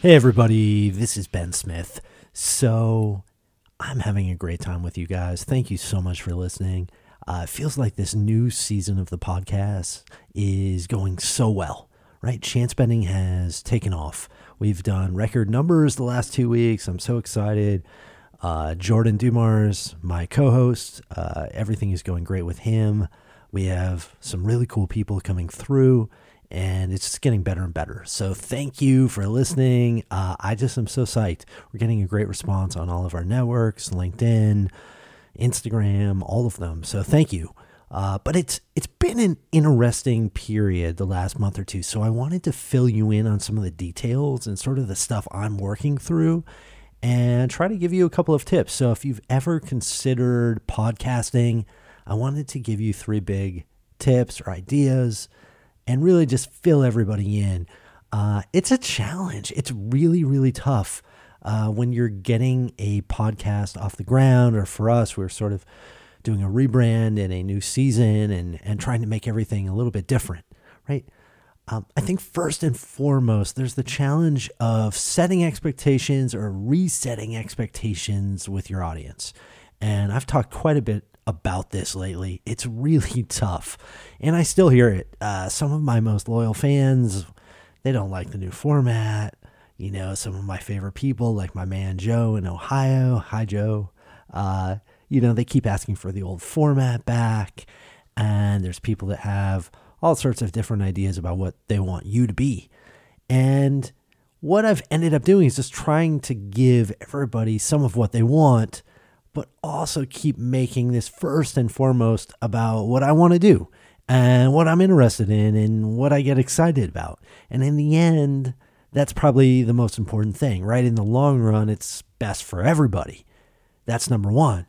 Hey, everybody, this is Ben Smith. So, I'm having a great time with you guys. Thank you so much for listening. Uh, it feels like this new season of the podcast is going so well, right? Chance Bending has taken off. We've done record numbers the last two weeks. I'm so excited. Uh, Jordan Dumars, my co host, uh, everything is going great with him. We have some really cool people coming through and it's just getting better and better. So thank you for listening. Uh, I just am so psyched. We're getting a great response on all of our networks, LinkedIn, Instagram, all of them. So thank you. Uh, but it's it's been an interesting period the last month or two. So I wanted to fill you in on some of the details and sort of the stuff I'm working through and try to give you a couple of tips. So if you've ever considered podcasting, I wanted to give you three big tips or ideas and really just fill everybody in. Uh, it's a challenge. It's really, really tough uh, when you're getting a podcast off the ground, or for us, we're sort of doing a rebrand and a new season and, and trying to make everything a little bit different, right? Um, I think first and foremost, there's the challenge of setting expectations or resetting expectations with your audience. And I've talked quite a bit about this lately. It's really tough. And I still hear it. Uh, some of my most loyal fans, they don't like the new format. You know, some of my favorite people, like my man Joe in Ohio. Hi, Joe. Uh, you know, they keep asking for the old format back. And there's people that have all sorts of different ideas about what they want you to be. And what I've ended up doing is just trying to give everybody some of what they want but also keep making this first and foremost about what I want to do and what I'm interested in and what I get excited about. And in the end, that's probably the most important thing, right? In the long run, it's best for everybody. That's number one.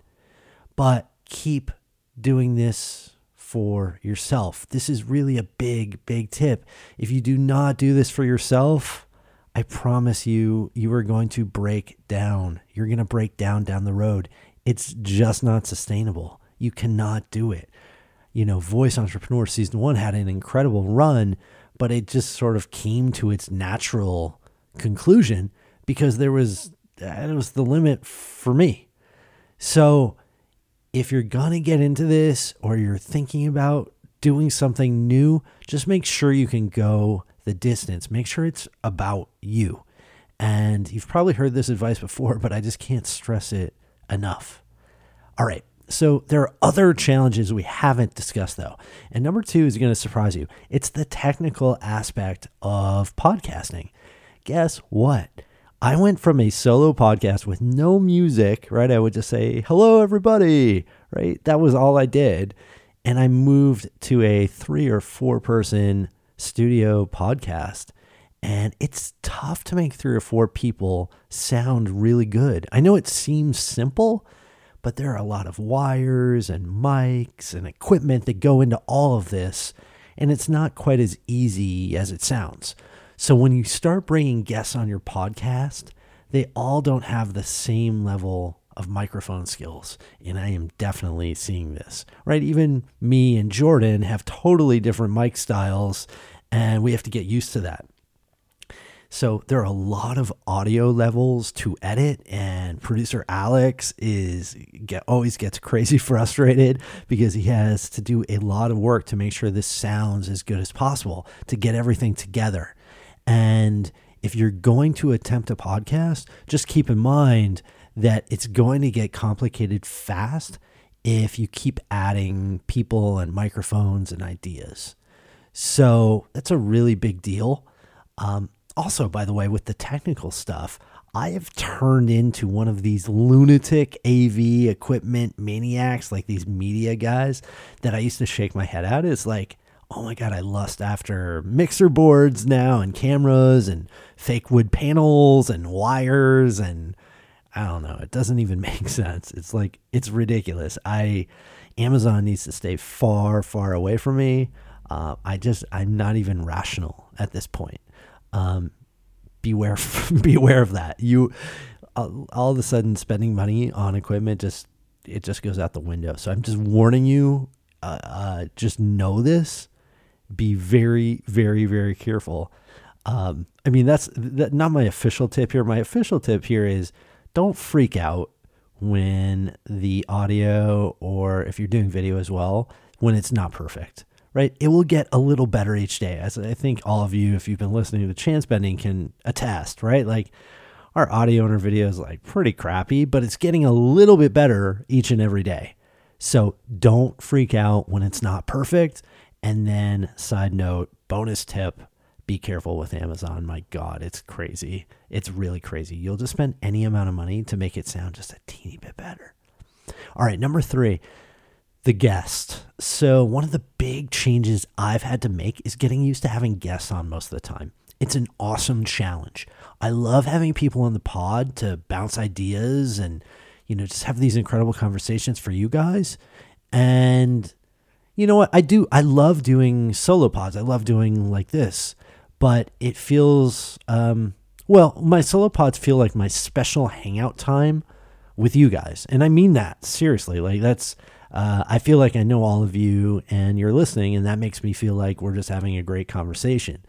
But keep doing this for yourself. This is really a big, big tip. If you do not do this for yourself, I promise you, you are going to break down. You're going to break down down the road. It's just not sustainable. You cannot do it. You know, Voice Entrepreneur Season 1 had an incredible run, but it just sort of came to its natural conclusion because there was it was the limit for me. So, if you're going to get into this or you're thinking about doing something new, just make sure you can go the distance. Make sure it's about you. And you've probably heard this advice before, but I just can't stress it enough. All right. So there are other challenges we haven't discussed though. And number 2 is going to surprise you. It's the technical aspect of podcasting. Guess what? I went from a solo podcast with no music, right? I would just say, "Hello everybody," right? That was all I did. And I moved to a 3 or 4 person studio podcast and it's tough to make three or four people sound really good. I know it seems simple, but there are a lot of wires and mics and equipment that go into all of this, and it's not quite as easy as it sounds. So when you start bringing guests on your podcast, they all don't have the same level of microphone skills. And I am definitely seeing this, right? Even me and Jordan have totally different mic styles, and we have to get used to that. So there are a lot of audio levels to edit, and producer Alex is get, always gets crazy frustrated because he has to do a lot of work to make sure this sounds as good as possible to get everything together. And if you're going to attempt a podcast, just keep in mind that it's going to get complicated fast if you keep adding people and microphones and ideas. So that's a really big deal. Um, also, by the way, with the technical stuff, I have turned into one of these lunatic AV equipment maniacs, like these media guys that I used to shake my head at. It's like, oh my God, I lust after mixer boards now and cameras and fake wood panels and wires. And I don't know, it doesn't even make sense. It's like, it's ridiculous. I, Amazon needs to stay far, far away from me. Uh, I just, I'm not even rational at this point um, beware beware of that. You all, all of a sudden spending money on equipment just it just goes out the window. So I'm just warning you. Uh, uh, just know this. Be very very very careful. Um, I mean, that's that, not my official tip here. My official tip here is don't freak out when the audio or if you're doing video as well, when it's not perfect, right? It will get a little better each day. As I think all of you, if you've been listening to Chance Bending, can attest, right? Like our audio and our video is like pretty crappy, but it's getting a little bit better each and every day. So don't freak out when it's not perfect. And then, side note, bonus tip be careful with Amazon. My God, it's crazy. It's really crazy. You'll just spend any amount of money to make it sound just a teeny bit better. All right, number three, the guest. So, one of the big changes I've had to make is getting used to having guests on most of the time. It's an awesome challenge. I love having people on the pod to bounce ideas and, you know, just have these incredible conversations for you guys. And you know what? I do. I love doing solo pods. I love doing like this but it feels um, well. My solo pods feel like my special hangout time with you guys, and I mean that seriously. Like that's. Uh, I feel like I know all of you and you're listening, and that makes me feel like we're just having a great conversation.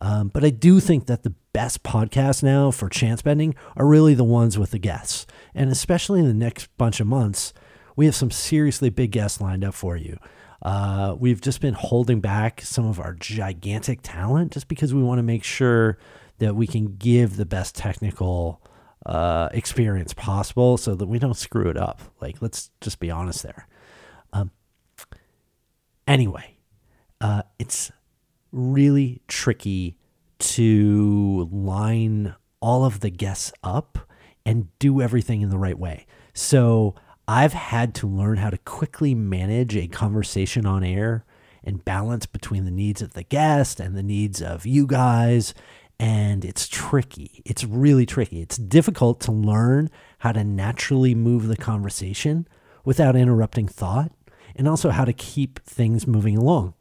Um, but I do think that the best podcasts now for chance bending are really the ones with the guests. And especially in the next bunch of months, we have some seriously big guests lined up for you. Uh, we've just been holding back some of our gigantic talent just because we want to make sure that we can give the best technical uh, experience possible so that we don't screw it up. Like, let's just be honest there. Um, anyway, uh, it's really tricky to line all of the guests up and do everything in the right way. So, I've had to learn how to quickly manage a conversation on air and balance between the needs of the guest and the needs of you guys. And it's tricky. It's really tricky. It's difficult to learn how to naturally move the conversation without interrupting thought and also how to keep things moving along.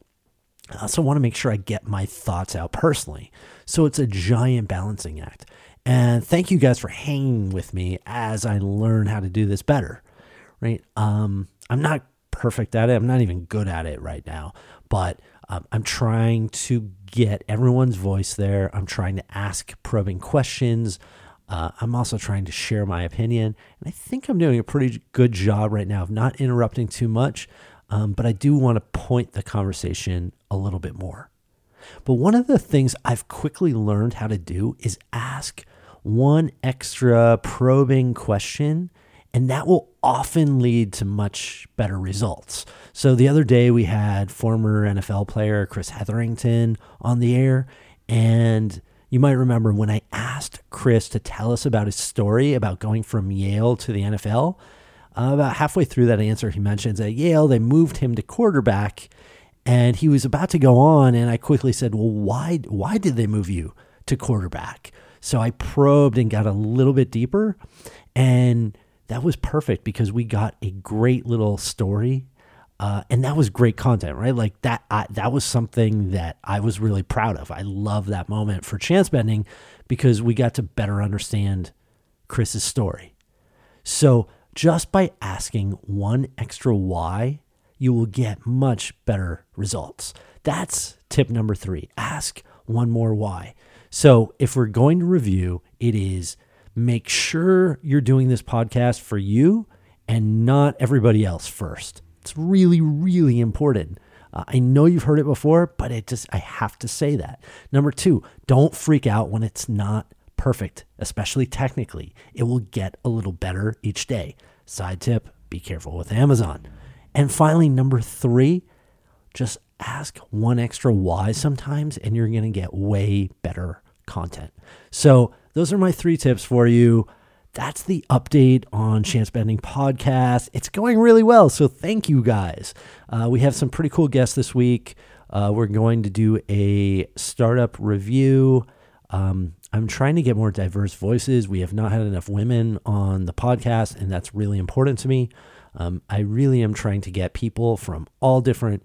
I also want to make sure I get my thoughts out personally. So it's a giant balancing act. And thank you guys for hanging with me as I learn how to do this better right? Um, I'm not perfect at it. I'm not even good at it right now, but um, I'm trying to get everyone's voice there. I'm trying to ask probing questions. Uh, I'm also trying to share my opinion. And I think I'm doing a pretty good job right now of not interrupting too much, um, but I do want to point the conversation a little bit more. But one of the things I've quickly learned how to do is ask one extra probing question and that will often lead to much better results. So the other day we had former NFL player Chris Hetherington on the air, and you might remember when I asked Chris to tell us about his story about going from Yale to the NFL. Uh, about halfway through that answer, he mentions at Yale they moved him to quarterback, and he was about to go on, and I quickly said, "Well, why? Why did they move you to quarterback?" So I probed and got a little bit deeper, and that was perfect because we got a great little story uh, and that was great content, right? Like that, I, that was something that I was really proud of. I love that moment for chance bending because we got to better understand Chris's story. So just by asking one extra why, you will get much better results. That's tip number three. Ask one more why. So if we're going to review, it is make sure you're doing this podcast for you and not everybody else first. It's really, really important. Uh, I know you've heard it before, but it just, I have to say that. Number two, don't freak out when it's not perfect, especially technically. It will get a little better each day. Side tip be careful with Amazon. And finally, number three, just ask one extra why sometimes, and you're going to get way better content. So, those are my three tips for you. That's the update on Chance Bending Podcast. It's going really well, so thank you guys. Uh, we have some pretty cool guests this week. Uh, we're going to do a startup review. Um, I'm trying to get more diverse voices. We have not had enough women on the podcast, and that's really important to me. Um, I really am trying to get people from all different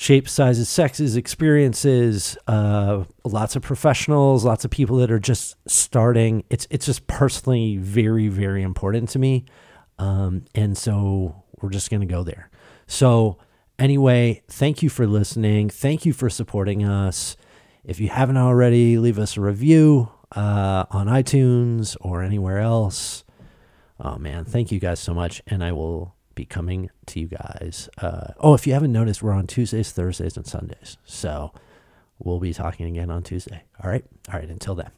shapes, sizes, sexes, experiences, uh, lots of professionals, lots of people that are just starting. It's it's just personally very very important to me, um, and so we're just gonna go there. So anyway, thank you for listening. Thank you for supporting us. If you haven't already, leave us a review uh, on iTunes or anywhere else. Oh man, thank you guys so much, and I will be coming to you guys. Uh, oh, if you haven't noticed, we're on Tuesdays, Thursdays, and Sundays. So we'll be talking again on Tuesday. All right. All right. Until then.